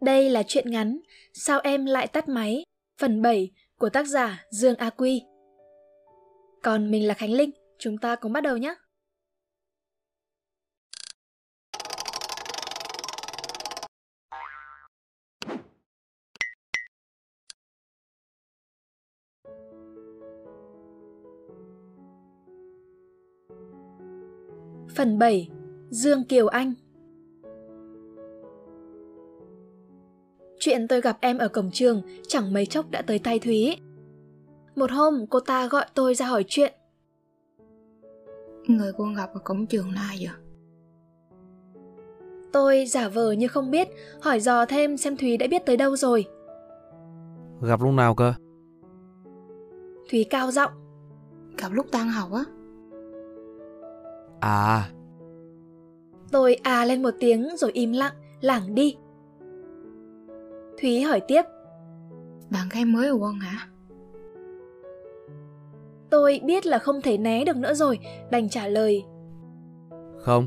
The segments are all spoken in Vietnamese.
Đây là chuyện ngắn, Sao em lại tắt máy? Phần 7 của tác giả Dương A Quy. Còn mình là Khánh Linh, Chúng ta cùng bắt đầu nhé. Phần 7 Dương Kiều Anh. Chuyện tôi gặp em ở cổng trường chẳng mấy chốc đã tới tay Thúy. Một hôm cô ta gọi tôi ra hỏi chuyện. Người cô gặp ở cổng trường là ai vậy? Tôi giả vờ như không biết, hỏi dò thêm xem Thúy đã biết tới đâu rồi. Gặp lúc nào cơ? Thúy cao giọng. Gặp lúc tan học á. À. Tôi à lên một tiếng rồi im lặng, lảng đi. Thúy hỏi tiếp. Bạn gái mới ở quân hả? Tôi biết là không thể né được nữa rồi, đành trả lời. Không.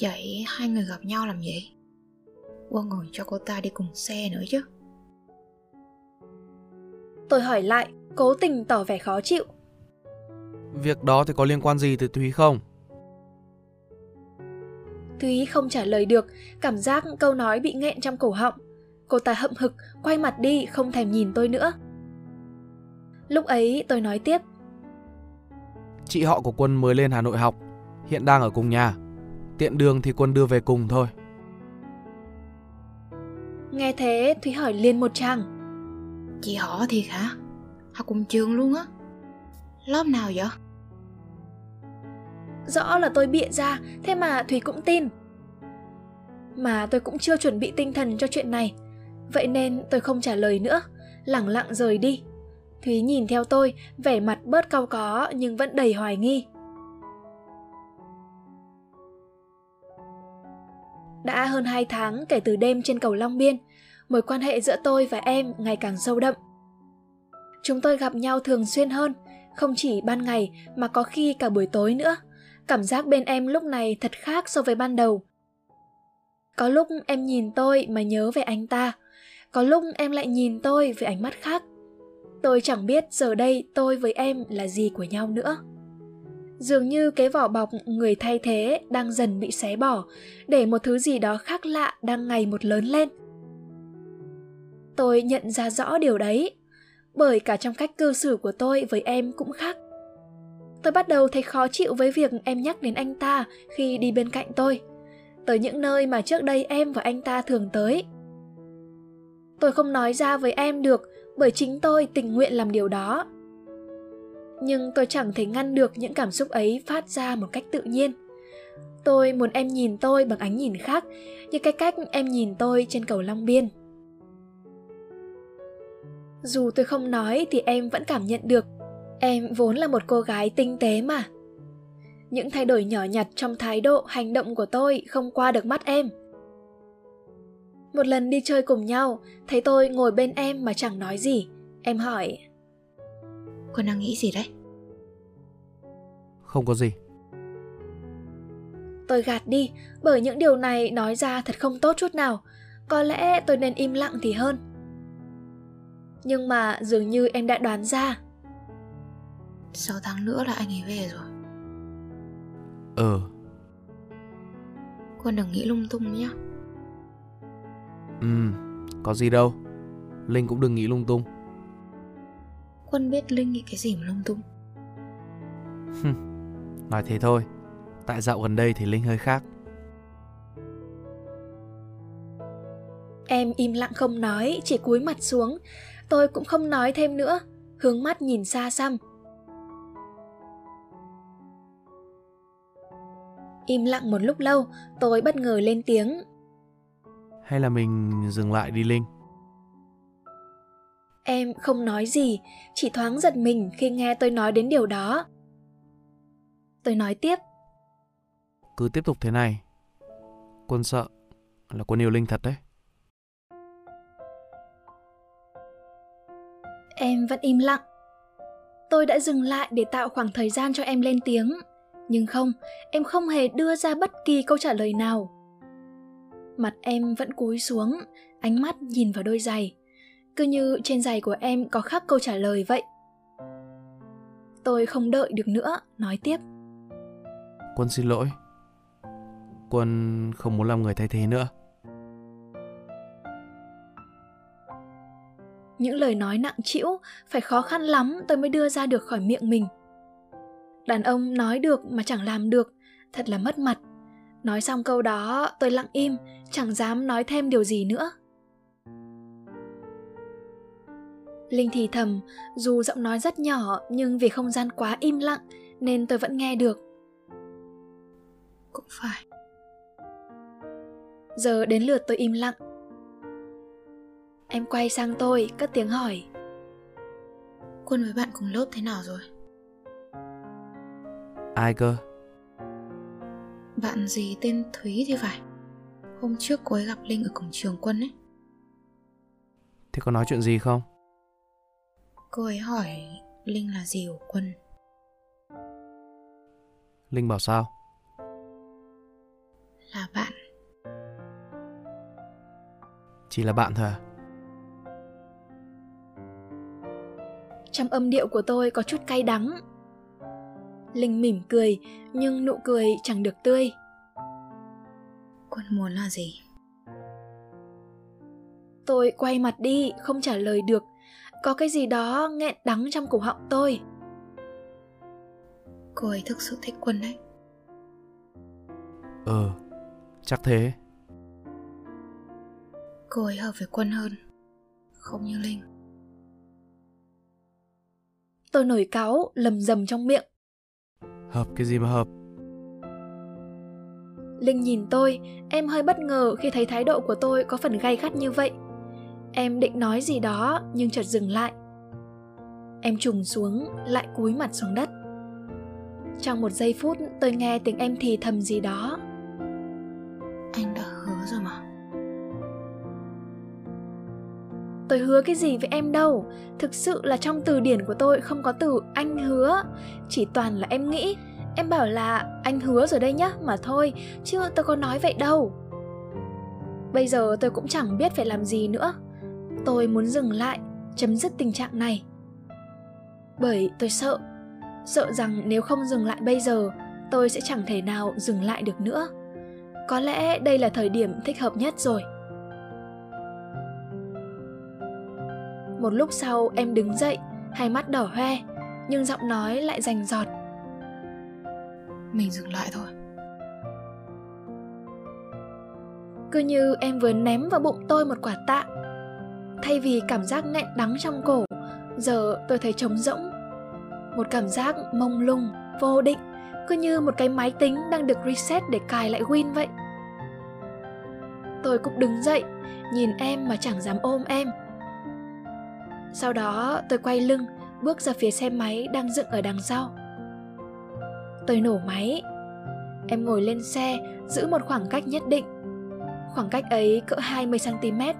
Vậy hai người gặp nhau làm gì? Quân ngồi cho cô ta đi cùng xe nữa chứ. Tôi hỏi lại, cố tình tỏ vẻ khó chịu. Việc đó thì có liên quan gì tới Thúy không? Thúy không trả lời được, cảm giác câu nói bị nghẹn trong cổ họng. Cô ta hậm hực, quay mặt đi, không thèm nhìn tôi nữa. Lúc ấy tôi nói tiếp. Chị họ của Quân mới lên Hà Nội học, hiện đang ở cùng nhà. Tiện đường thì Quân đưa về cùng thôi. Nghe thế Thúy hỏi liền một chàng. Chị họ thiệt hả? Học cùng trường luôn á? Lớp nào vậy? Rõ là tôi bịa ra, thế mà Thúy cũng tin. Mà tôi cũng chưa chuẩn bị tinh thần cho chuyện này, vậy nên tôi không trả lời nữa, lẳng lặng rời đi. Thúy nhìn theo tôi, vẻ mặt bớt cau có nhưng vẫn đầy hoài nghi. Đã hơn 2 tháng kể từ đêm trên cầu Long Biên, mối quan hệ giữa tôi và em ngày càng sâu đậm. Chúng tôi gặp nhau thường xuyên hơn, không chỉ ban ngày mà có khi cả buổi tối nữa. Cảm giác bên em lúc này thật khác so với ban đầu. Có lúc em nhìn tôi mà nhớ về anh ta, có lúc em lại nhìn tôi với ánh mắt khác. Tôi chẳng biết giờ đây tôi với em là gì của nhau nữa. Dường như cái vỏ bọc người thay thế đang dần bị xé bỏ, để một thứ gì đó khác lạ đang ngày một lớn lên. Tôi nhận ra rõ điều đấy, bởi cả trong cách cư xử của tôi với em cũng khác. Tôi bắt đầu thấy khó chịu với việc em nhắc đến anh ta khi đi bên cạnh tôi, tới những nơi mà trước đây em và anh ta thường tới. Tôi không nói ra với em được bởi chính tôi tình nguyện làm điều đó. Nhưng tôi chẳng thể ngăn được những cảm xúc ấy phát ra một cách tự nhiên. Tôi muốn em nhìn tôi bằng ánh nhìn khác, như cái cách em nhìn tôi trên cầu Long Biên. Dù tôi không nói thì em vẫn cảm nhận được Em vốn là một cô gái tinh tế mà. Những thay đổi nhỏ nhặt trong thái độ, hành động của tôi không qua được mắt em. Một lần đi chơi cùng nhau, thấy tôi ngồi bên em mà chẳng nói gì. Em hỏi. Con đang nghĩ gì đấy? Không có gì. Tôi gạt đi, bởi những điều này nói ra thật không tốt chút nào. Có lẽ tôi nên im lặng thì hơn. Nhưng mà dường như em đã đoán ra 6 tháng nữa là anh ấy về rồi. Ừ Con đừng nghĩ lung tung nhé. Ừ Có gì đâu. Linh cũng đừng nghĩ lung tung. Quân biết Linh nghĩ cái gì mà lung tung. Nói thế thôi. Tại dạo gần đây thì Linh hơi khác. Em im lặng không nói, chỉ cúi mặt xuống. Tôi cũng không nói thêm nữa, hướng mắt nhìn xa xăm. Im lặng một lúc lâu, tôi bất ngờ lên tiếng. Hay là mình dừng lại đi Linh? Em không nói gì, chỉ thoáng giật mình khi nghe tôi nói đến điều đó. Tôi nói tiếp. Cứ tiếp tục thế này. Quân sợ là quân yêu Linh thật đấy. Em vẫn im lặng. Tôi đã dừng lại để tạo khoảng thời gian cho em lên tiếng nhưng không em không hề đưa ra bất kỳ câu trả lời nào Mặt em vẫn cúi xuống, ánh mắt nhìn vào đôi giày. Cứ như trên giày của em có khắc câu trả lời vậy. Tôi không đợi được nữa, nói tiếp. Quân xin lỗi. Quân không muốn làm người thay thế nữa. Những lời nói nặng trĩu phải khó khăn lắm tôi mới đưa ra được khỏi miệng mình. Đàn ông nói được mà chẳng làm được, thật là mất mặt. Nói xong câu đó, tôi lặng im, chẳng dám nói thêm điều gì nữa. Linh thì thầm, dù giọng nói rất nhỏ nhưng vì không gian quá im lặng nên tôi vẫn nghe được. Cũng phải. Giờ đến lượt tôi im lặng. Em quay sang tôi, cất tiếng hỏi. Quân với bạn cùng lớp thế nào rồi? Ai cơ? Bạn gì tên Thúy thì phải. Hôm trước cô ấy gặp Linh ở cổng trường quân ấy. Thế có nói chuyện gì không? Cô ấy hỏi Linh là gì của quân. Linh bảo sao? Là bạn. Chỉ là bạn thôi à? Trong âm điệu của tôi có chút cay đắng. Linh mỉm cười, nhưng nụ cười chẳng được tươi. Quân muốn là gì? Tôi quay mặt đi, không trả lời được. Có cái gì đó nghẹn đắng trong cổ họng tôi. Cô ấy thực sự thích quân đấy. Ừ, chắc thế. Cô ấy hợp với quân hơn, không như Linh. Tôi nổi cáu, lầm rầm trong miệng. Hợp cái gì mà hợp? Linh nhìn tôi, em hơi bất ngờ khi thấy thái độ của tôi có phần gay gắt như vậy. Em định nói gì đó nhưng chợt dừng lại. Em trùng xuống, lại cúi mặt xuống đất. Trong một giây phút tôi nghe tiếng em thì thầm gì đó. Tôi hứa cái gì với em đâu. Thực sự là trong từ điển của tôi không có từ anh hứa. Chỉ toàn là em nghĩ. Em bảo là, anh hứa rồi đây nhá, Mà thôi, chứ tôi có nói vậy đâu. Bây giờ tôi cũng chẳng biết phải làm gì nữa. Tôi muốn dừng lại, Chấm dứt tình trạng này. Bởi tôi sợ Sợ rằng nếu không dừng lại bây giờ, Tôi sẽ chẳng thể nào dừng lại được nữa. Có lẽ đây là thời điểm thích hợp nhất rồi. Một lúc sau em đứng dậy, hai mắt đỏ hoe, nhưng giọng nói lại rành giọt. Mình dừng lại thôi. Cứ như em vừa ném vào bụng tôi một quả tạ. Thay vì cảm giác nghẹn đắng trong cổ, giờ tôi thấy trống rỗng. Một cảm giác mông lung, vô định, cứ như một cái máy tính đang được reset để cài lại Win vậy. Tôi cũng đứng dậy, nhìn em mà chẳng dám ôm em sau đó tôi quay lưng, bước ra phía xe máy đang dựng ở đằng sau. Tôi nổ máy. Em ngồi lên xe, giữ một khoảng cách nhất định. Khoảng cách ấy cỡ 20cm.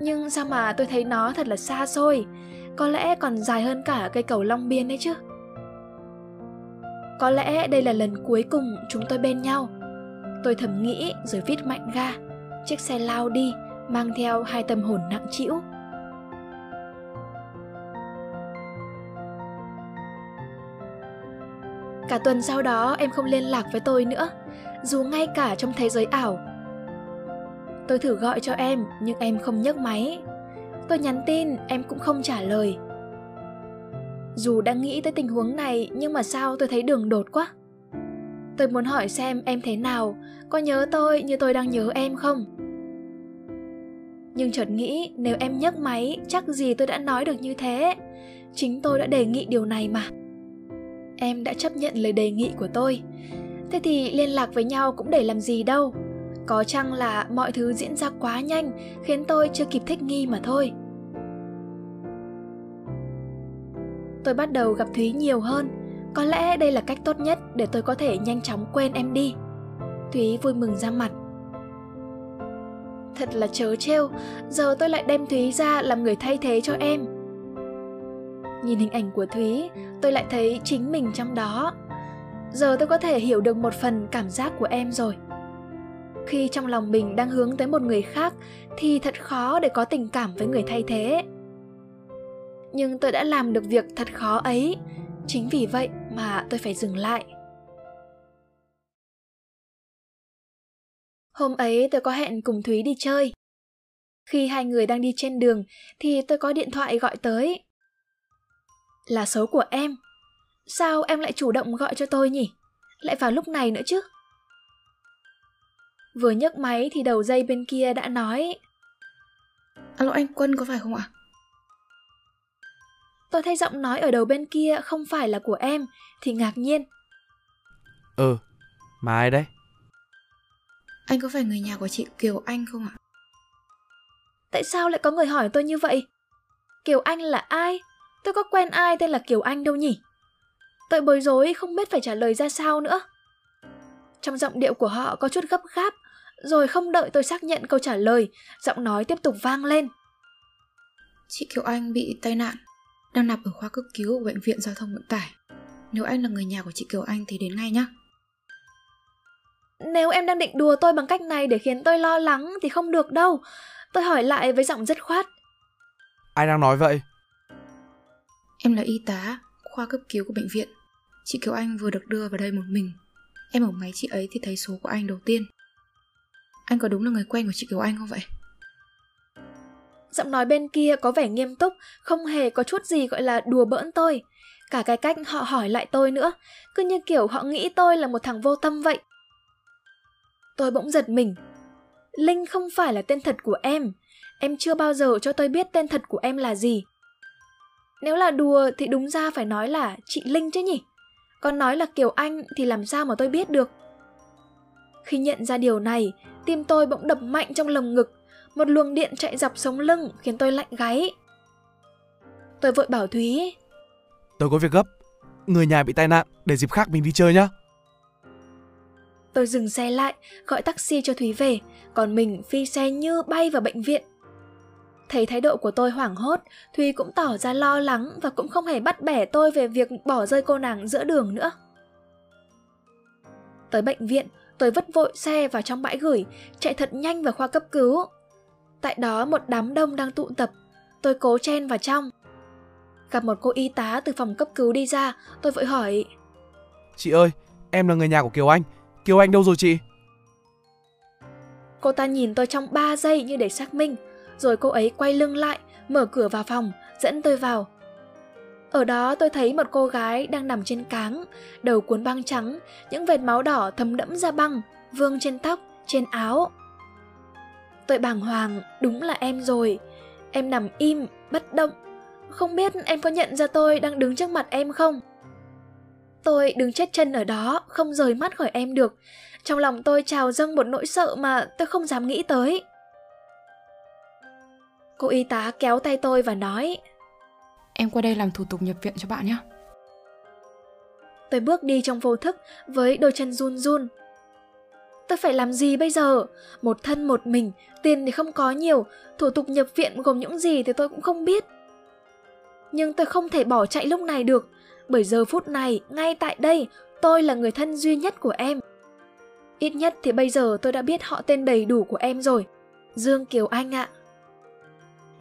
Nhưng sao mà tôi thấy nó thật là xa xôi, có lẽ còn dài hơn cả cây cầu Long Biên đấy chứ. Có lẽ đây là lần cuối cùng chúng tôi bên nhau. Tôi thầm nghĩ rồi vít mạnh ga. Chiếc xe lao đi, mang theo hai tâm hồn nặng trĩu. Cả tuần sau đó em không liên lạc với tôi nữa, dù ngay cả trong thế giới ảo. Tôi thử gọi cho em nhưng em không nhấc máy. Tôi nhắn tin em cũng không trả lời. Dù đang nghĩ tới tình huống này nhưng mà sao tôi thấy đường đột quá. Tôi muốn hỏi xem em thế nào, có nhớ tôi như tôi đang nhớ em không? Nhưng chợt nghĩ nếu em nhấc máy chắc gì tôi đã nói được như thế. Chính tôi đã đề nghị điều này mà em đã chấp nhận lời đề nghị của tôi. Thế thì liên lạc với nhau cũng để làm gì đâu. Có chăng là mọi thứ diễn ra quá nhanh, khiến tôi chưa kịp thích nghi mà thôi? Tôi bắt đầu gặp thúy nhiều hơn. Có lẽ đây là cách tốt nhất để tôi có thể nhanh chóng quên em đi. Thúy vui mừng ra mặt. Thật là chớ trêu, giờ tôi lại đem thúy ra làm người thay thế cho em. Nhìn hình ảnh của Thúy, tôi lại thấy chính mình trong đó. Giờ tôi có thể hiểu được một phần cảm giác của em rồi. Khi trong lòng mình đang hướng tới một người khác thì thật khó để có tình cảm với người thay thế. Nhưng tôi đã làm được việc thật khó ấy, chính vì vậy mà tôi phải dừng lại. Hôm ấy tôi có hẹn cùng Thúy đi chơi. Khi hai người đang đi trên đường thì tôi có điện thoại gọi tới. Là số của em. Sao em lại chủ động gọi cho tôi nhỉ? Lại vào lúc này nữa chứ? Vừa nhấc máy thì đầu dây bên kia đã nói Alo anh Quân có phải không ạ? Tôi thấy giọng nói ở đầu bên kia không phải là của em thì ngạc nhiên. Ừ, mà ai đấy? Anh có phải người nhà của chị Kiều Anh không ạ? Tại sao lại có người hỏi tôi như vậy? Kiều Anh là ai? Tôi có quen ai tên là Kiều Anh đâu nhỉ? Tôi bối rối không biết phải trả lời ra sao nữa. Trong giọng điệu của họ có chút gấp gáp, rồi không đợi tôi xác nhận câu trả lời, giọng nói tiếp tục vang lên. Chị Kiều Anh bị tai nạn, đang nằm ở khoa cấp cứu của bệnh viện giao thông vận tải. Nếu anh là người nhà của chị Kiều Anh thì đến ngay nhé. Nếu em đang định đùa tôi bằng cách này để khiến tôi lo lắng thì không được đâu. Tôi hỏi lại với giọng rất khoát. Ai đang nói vậy? Em là y tá, khoa cấp cứu của bệnh viện. Chị Kiều Anh vừa được đưa vào đây một mình. Em ở máy chị ấy thì thấy số của anh đầu tiên. Anh có đúng là người quen của chị Kiều Anh không vậy? Giọng nói bên kia có vẻ nghiêm túc, không hề có chút gì gọi là đùa bỡn tôi. Cả cái cách họ hỏi lại tôi nữa, cứ như kiểu họ nghĩ tôi là một thằng vô tâm vậy. Tôi bỗng giật mình. Linh không phải là tên thật của em. Em chưa bao giờ cho tôi biết tên thật của em là gì. Nếu là đùa thì đúng ra phải nói là chị Linh chứ nhỉ? Còn nói là Kiều Anh thì làm sao mà tôi biết được? Khi nhận ra điều này, tim tôi bỗng đập mạnh trong lồng ngực. Một luồng điện chạy dọc sống lưng khiến tôi lạnh gáy. Tôi vội bảo Thúy. Tôi có việc gấp. Người nhà bị tai nạn, để dịp khác mình đi chơi nhá. Tôi dừng xe lại, gọi taxi cho Thúy về, còn mình phi xe như bay vào bệnh viện. Thấy thái độ của tôi hoảng hốt, Thúy cũng tỏ ra lo lắng và cũng không hề bắt bẻ tôi về việc bỏ rơi cô nàng giữa đường nữa. Tới bệnh viện, tôi vứt vội xe vào trong bãi gửi, chạy thật nhanh vào khoa cấp cứu. Tại đó một đám đông đang tụ tập, tôi cố chen vào trong. Gặp một cô y tá từ phòng cấp cứu đi ra, tôi vội hỏi. Chị ơi, em là người nhà của Kiều Anh, Kiều Anh đâu rồi chị? Cô ta nhìn tôi trong 3 giây như để xác minh, rồi cô ấy quay lưng lại, mở cửa vào phòng, dẫn tôi vào. Ở đó tôi thấy một cô gái đang nằm trên cáng, đầu cuốn băng trắng, những vệt máu đỏ thấm đẫm ra băng, vương trên tóc, trên áo. Tôi bàng hoàng, đúng là em rồi. Em nằm im, bất động. Không biết em có nhận ra tôi đang đứng trước mặt em không? Tôi đứng chết chân ở đó, không rời mắt khỏi em được. Trong lòng tôi trào dâng một nỗi sợ mà tôi không dám nghĩ tới. Cô y tá kéo tay tôi và nói Em qua đây làm thủ tục nhập viện cho bạn nhé. Tôi bước đi trong vô thức với đôi chân run run. Tôi phải làm gì bây giờ? Một thân một mình, tiền thì không có nhiều, thủ tục nhập viện gồm những gì thì tôi cũng không biết. Nhưng tôi không thể bỏ chạy lúc này được, bởi giờ phút này, ngay tại đây, tôi là người thân duy nhất của em. Ít nhất thì bây giờ tôi đã biết họ tên đầy đủ của em rồi. Dương Kiều Anh ạ.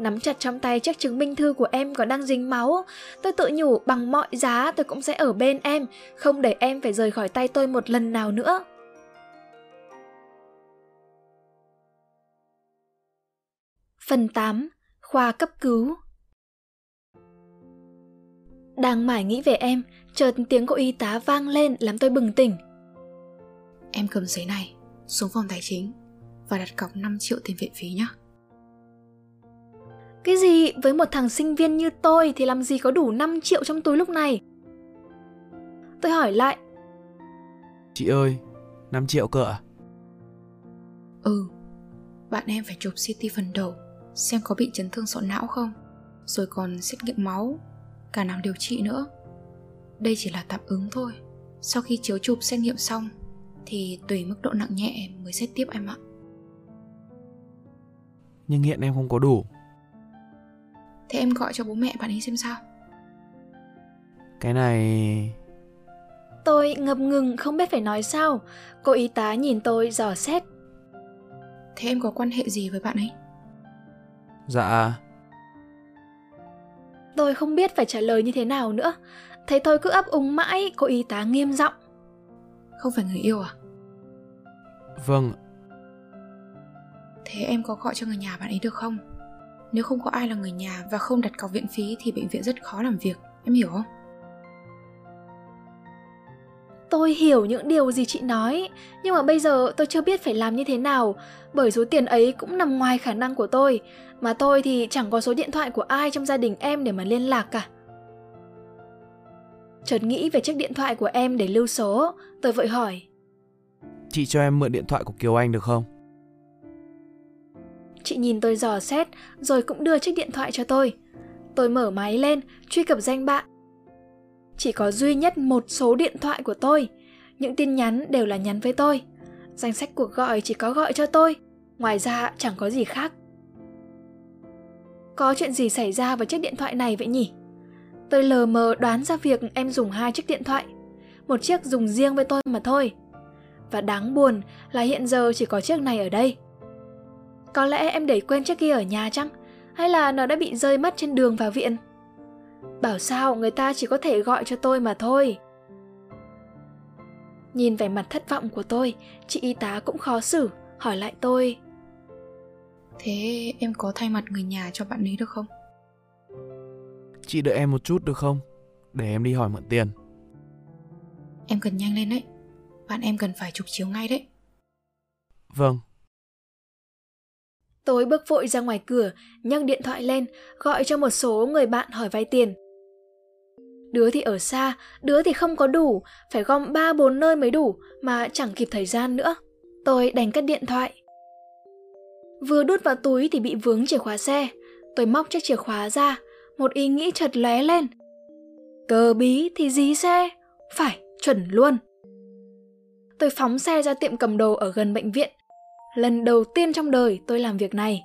Nắm chặt trong tay chiếc chứng minh thư của em còn đang dính máu. Tôi tự nhủ bằng mọi giá tôi cũng sẽ ở bên em, không để em phải rời khỏi tay tôi một lần nào nữa. Phần 8. Khoa cấp cứu Đang mải nghĩ về em, chợt tiếng của y tá vang lên làm tôi bừng tỉnh. Em cầm giấy này, xuống phòng tài chính và đặt cọc 5 triệu tiền viện phí nhé. Cái gì với một thằng sinh viên như tôi thì làm gì có đủ 5 triệu trong túi lúc này? Tôi hỏi lại. Chị ơi, 5 triệu cơ à? Ừ, bạn em phải chụp CT phần đầu xem có bị chấn thương sọ não không, rồi còn xét nghiệm máu, cả nằm điều trị nữa. Đây chỉ là tạm ứng thôi. Sau khi chiếu chụp xét nghiệm xong thì tùy mức độ nặng nhẹ mới xét tiếp em ạ. Nhưng hiện em không có đủ. Thế em gọi cho bố mẹ bạn ấy xem sao. Cái này... Tôi ngập ngừng không biết phải nói sao. Cô y tá nhìn tôi dò xét. Thế em có quan hệ gì với bạn ấy? Dạ, Tôi không biết phải trả lời như thế nào nữa. Thấy tôi cứ ấp úng mãi, cô y tá nghiêm giọng. Không phải người yêu à? vâng, Thế em có gọi cho người nhà bạn ấy được không? Nếu không có ai là người nhà và không đặt cọc viện phí thì bệnh viện rất khó làm việc, em hiểu không? Tôi hiểu những điều gì chị nói, nhưng mà bây giờ tôi chưa biết phải làm như thế nào, bởi số tiền ấy cũng nằm ngoài khả năng của tôi, mà tôi thì chẳng có số điện thoại của ai trong gia đình em để mà liên lạc cả. Chợt nghĩ về chiếc điện thoại của em để lưu số, tôi vội hỏi. chị cho em mượn điện thoại của Kiều Anh được không? Chị nhìn tôi dò xét, rồi cũng đưa chiếc điện thoại cho tôi. Tôi mở máy lên, truy cập danh bạ. Chỉ có duy nhất một số điện thoại của tôi. Những tin nhắn đều là nhắn với tôi. Danh sách cuộc gọi chỉ có gọi cho tôi. Ngoài ra chẳng có gì khác. Có chuyện gì xảy ra với chiếc điện thoại này vậy nhỉ? Tôi lờ mờ đoán ra việc em dùng hai chiếc điện thoại. Một chiếc dùng riêng với tôi mà thôi. Và đáng buồn là hiện giờ chỉ có chiếc này ở đây. Có lẽ em để quên chiếc kia ở nhà chăng? Hay là nó đã bị rơi mất trên đường vào viện? Bảo sao người ta chỉ có thể gọi cho tôi mà thôi. Nhìn vẻ mặt thất vọng của tôi, chị y tá cũng khó xử, hỏi lại tôi. Thế em có thay mặt người nhà cho bạn ấy được không? Chị đợi em một chút được không? Để em đi hỏi mượn tiền. Em cần nhanh lên đấy. Bạn em cần phải chụp chiếu ngay đấy. Vâng, Tôi bước vội ra ngoài cửa, nhấc điện thoại lên, gọi cho một số người bạn hỏi vay tiền. Đứa thì ở xa, đứa thì không có đủ, phải gom 3-4 nơi mới đủ mà chẳng kịp thời gian nữa. Tôi đành cất điện thoại. Vừa đút vào túi thì bị vướng chìa khóa xe. Tôi móc chiếc chìa khóa ra, một ý nghĩ chợt lóe lên. Cờ bí thì dí xe, phải, chuẩn luôn. Tôi phóng xe ra tiệm cầm đồ ở gần bệnh viện. Lần đầu tiên trong đời tôi làm việc này.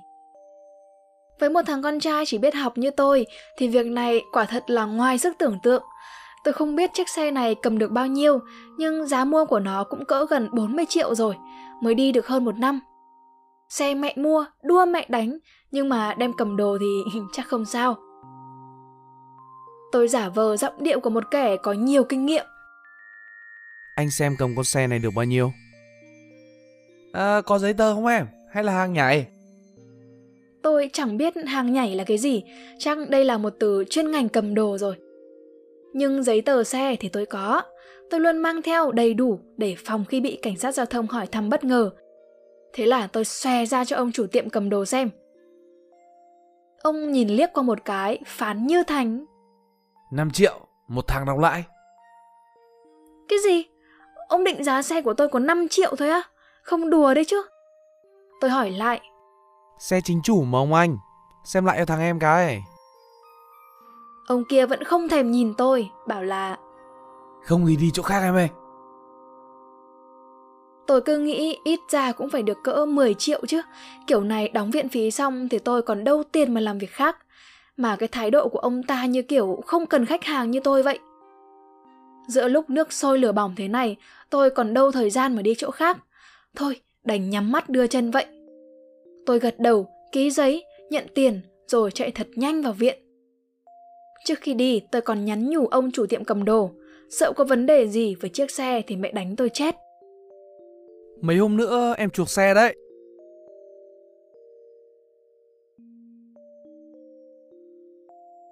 Với một thằng con trai chỉ biết học như tôi thì việc này quả thật là ngoài sức tưởng tượng. Tôi không biết chiếc xe này cầm được bao nhiêu, nhưng giá mua của nó cũng cỡ gần 40 triệu rồi, mới đi được hơn một năm. Xe mẹ mua, đua mẹ đánh, nhưng mà đem cầm đồ thì chắc không sao. Tôi giả vờ giọng điệu của một kẻ có nhiều kinh nghiệm. anh xem cầm con xe này được bao nhiêu? À, có giấy tờ không em? Hay là hàng nhảy? Tôi chẳng biết hàng nhảy là cái gì, chắc đây là một từ chuyên ngành cầm đồ rồi. Nhưng giấy tờ xe thì tôi có, tôi luôn mang theo đầy đủ để phòng khi bị cảnh sát giao thông hỏi thăm bất ngờ. Thế là tôi xòe ra cho ông chủ tiệm cầm đồ xem. Ông nhìn liếc qua một cái, phán như thành. 5 triệu, một tháng đóng lãi. Cái gì? Ông định giá xe của tôi có 5 triệu thôi á? Không đùa đấy chứ. Tôi hỏi lại, Xe chính chủ mà ông anh. Xem lại cho thằng em cái. ông kia vẫn không thèm nhìn tôi, bảo là Không thì đi chỗ khác em ơi. Tôi cứ nghĩ ít ra cũng phải được cỡ 10 triệu chứ. Kiểu này đóng viện phí xong thì tôi còn đâu tiền mà làm việc khác. Mà cái thái độ của ông ta như kiểu không cần khách hàng như tôi vậy. Giữa lúc nước sôi lửa bỏng thế này, tôi còn đâu thời gian mà đi chỗ khác. Thôi, đành nhắm mắt đưa chân vậy. Tôi gật đầu, ký giấy, nhận tiền, rồi chạy thật nhanh vào viện. Trước khi đi, tôi còn nhắn nhủ ông chủ tiệm cầm đồ. Sợ có vấn đề gì với chiếc xe thì mẹ đánh tôi chết. Mấy hôm nữa em chuộc xe đấy.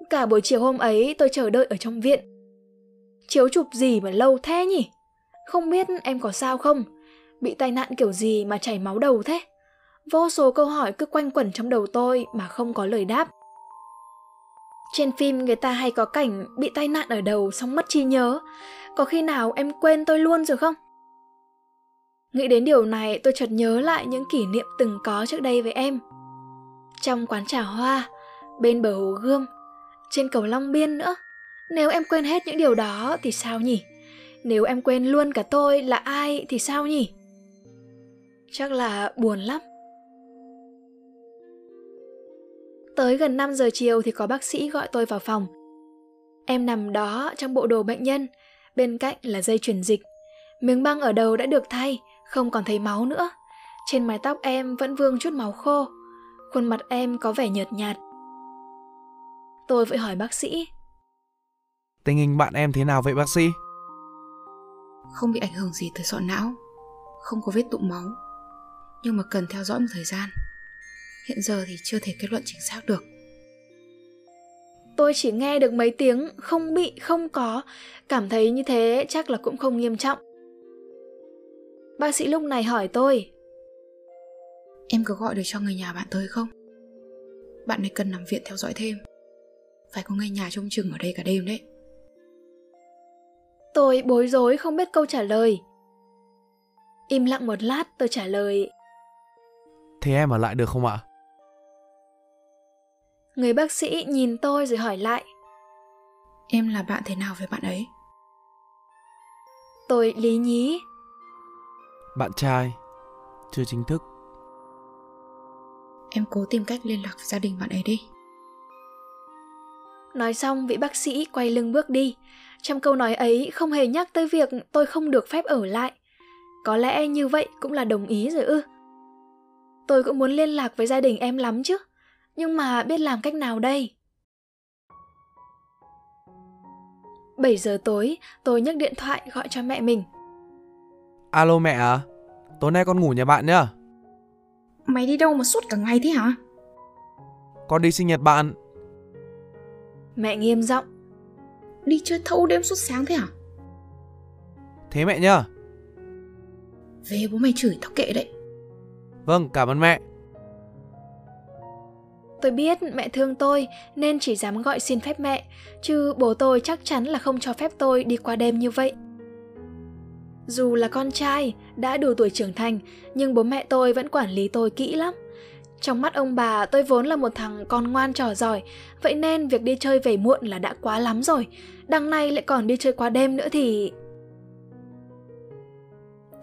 Cả buổi chiều hôm ấy tôi chờ đợi ở trong viện. Chiếu chụp gì mà lâu thế nhỉ? Không biết em có sao không? Bị tai nạn kiểu gì mà chảy máu đầu thế? Vô số câu hỏi cứ quanh quẩn trong đầu tôi mà không có lời đáp. Trên phim người ta hay có cảnh bị tai nạn ở đầu xong mất trí nhớ. Có khi nào em quên tôi luôn rồi không? Nghĩ đến điều này tôi chợt nhớ lại những kỷ niệm từng có trước đây với em. Trong quán trà hoa, bên bờ hồ Gươm, trên cầu Long Biên nữa. Nếu em quên hết những điều đó thì sao nhỉ? Nếu em quên luôn cả tôi là ai thì sao nhỉ? Chắc là buồn lắm. Tới gần 5 giờ chiều thì có bác sĩ gọi tôi vào phòng. Em nằm đó trong bộ đồ bệnh nhân, bên cạnh là dây truyền dịch. Miếng băng ở đầu đã được thay, không còn thấy máu nữa. Trên mái tóc em vẫn vương chút máu khô, khuôn mặt em có vẻ nhợt nhạt. Tôi vội hỏi bác sĩ. Tình hình bạn em thế nào vậy bác sĩ? Không bị ảnh hưởng gì tới sọ não, không có vết tụ máu, nhưng mà cần theo dõi một thời gian. Hiện giờ thì chưa thể kết luận chính xác được. Tôi chỉ nghe được mấy tiếng không bị, không có, cảm thấy như thế chắc là cũng không nghiêm trọng. Bác sĩ lúc này hỏi tôi. Em có gọi được cho người nhà bạn tới không? Bạn ấy cần nằm viện theo dõi thêm. Phải có người nhà trông chừng ở đây cả đêm đấy. Tôi bối rối không biết câu trả lời. Im lặng một lát tôi trả lời. Thế em ở lại được không ạ? Người bác sĩ nhìn tôi rồi hỏi lại. Em là bạn thế nào với bạn ấy? Tôi lý nhí. Bạn trai, chưa chính thức. Em cố tìm cách liên lạc với gia đình bạn ấy đi. Nói xong vị bác sĩ quay lưng bước đi. Trong câu nói ấy không hề nhắc tới việc tôi không được phép ở lại. Có lẽ như vậy cũng là đồng ý rồi ư. Tôi cũng muốn liên lạc với gia đình em lắm chứ. Nhưng mà biết làm cách nào đây? 7 giờ tối, tôi nhấc điện thoại gọi cho mẹ mình. Alo mẹ à, tối nay con ngủ nhà bạn nhá. Mày đi đâu mà suốt cả ngày thế hả? Con đi sinh nhật bạn. Mẹ nghiêm giọng. Đi chơi thâu đêm suốt sáng thế hả? Thế mẹ nhá. Về bố mày chửi tao kệ đấy. Vâng, cảm ơn mẹ. Tôi biết mẹ thương tôi nên chỉ dám gọi xin phép mẹ, chứ bố tôi chắc chắn là không cho phép tôi đi qua đêm như vậy. Dù là con trai, đã đủ tuổi trưởng thành, nhưng bố mẹ tôi vẫn quản lý tôi kỹ lắm. Trong mắt ông bà, tôi vốn là một thằng con ngoan trò giỏi, vậy nên việc đi chơi về muộn là đã quá lắm rồi. Đằng này lại còn đi chơi qua đêm nữa thì...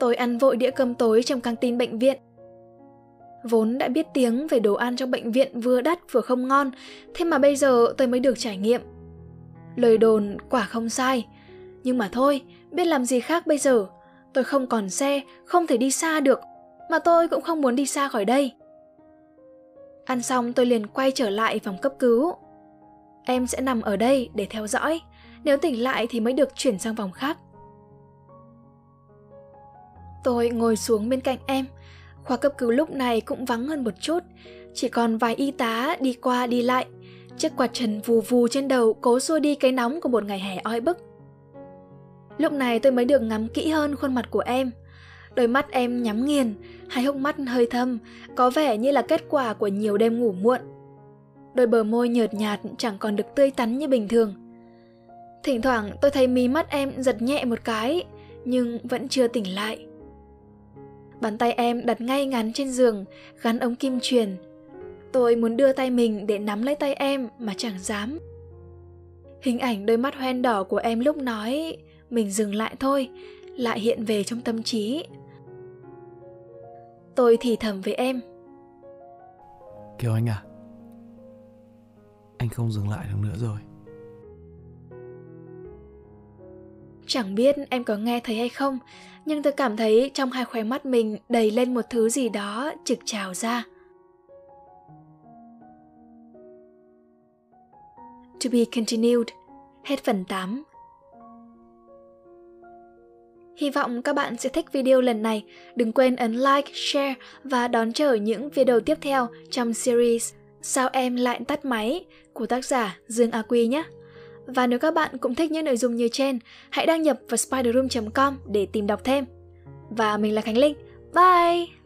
Tôi ăn vội đĩa cơm tối trong căng tin bệnh viện. Vốn đã biết tiếng về đồ ăn trong bệnh viện vừa đắt vừa không ngon, thế mà bây giờ tôi mới được trải nghiệm. Lời đồn quả không sai, nhưng mà thôi, biết làm gì khác bây giờ. Tôi không còn xe, không thể đi xa được, mà tôi cũng không muốn đi xa khỏi đây. Ăn xong tôi liền quay trở lại phòng cấp cứu. Em sẽ nằm ở đây để theo dõi, nếu tỉnh lại thì mới được chuyển sang phòng khác. Tôi ngồi xuống bên cạnh em, khoa cấp cứu lúc này cũng vắng hơn một chút, chỉ còn vài y tá đi qua đi lại. Chiếc quạt trần vù vù trên đầu cố xua đi cái nóng của một ngày hè oi bức. Lúc này tôi mới được ngắm kỹ hơn khuôn mặt của em. Đôi mắt em nhắm nghiền, hai hốc mắt hơi thâm, có vẻ như là kết quả của nhiều đêm ngủ muộn. Đôi bờ môi nhợt nhạt chẳng còn được tươi tắn như bình thường. Thỉnh thoảng tôi thấy mí mắt em giật nhẹ một cái, nhưng vẫn chưa tỉnh lại. Bàn tay em đặt ngay ngắn trên giường, gắn ống kim truyền. Tôi muốn đưa tay mình để nắm lấy tay em mà chẳng dám. Hình ảnh đôi mắt hoen đỏ của em lúc nói mình dừng lại thôi, lại hiện về trong tâm trí. Tôi thì thầm với em. Kiều Anh à, anh không dừng lại được nữa rồi. Chẳng biết em có nghe thấy hay không, nhưng tôi cảm thấy trong hai khóe mắt mình đầy lên một thứ gì đó trực trào ra. To be continued. Hết phần 8. Hy vọng các bạn sẽ thích video lần này. Đừng quên ấn like, share và đón chờ những video tiếp theo trong series Sao em lại tắt máy của tác giả Dương A Quy nhé. Và nếu các bạn cũng thích những nội dung như trên, hãy đăng nhập vào spiderroom.com để tìm đọc thêm. Và mình là Khánh Linh. Bye!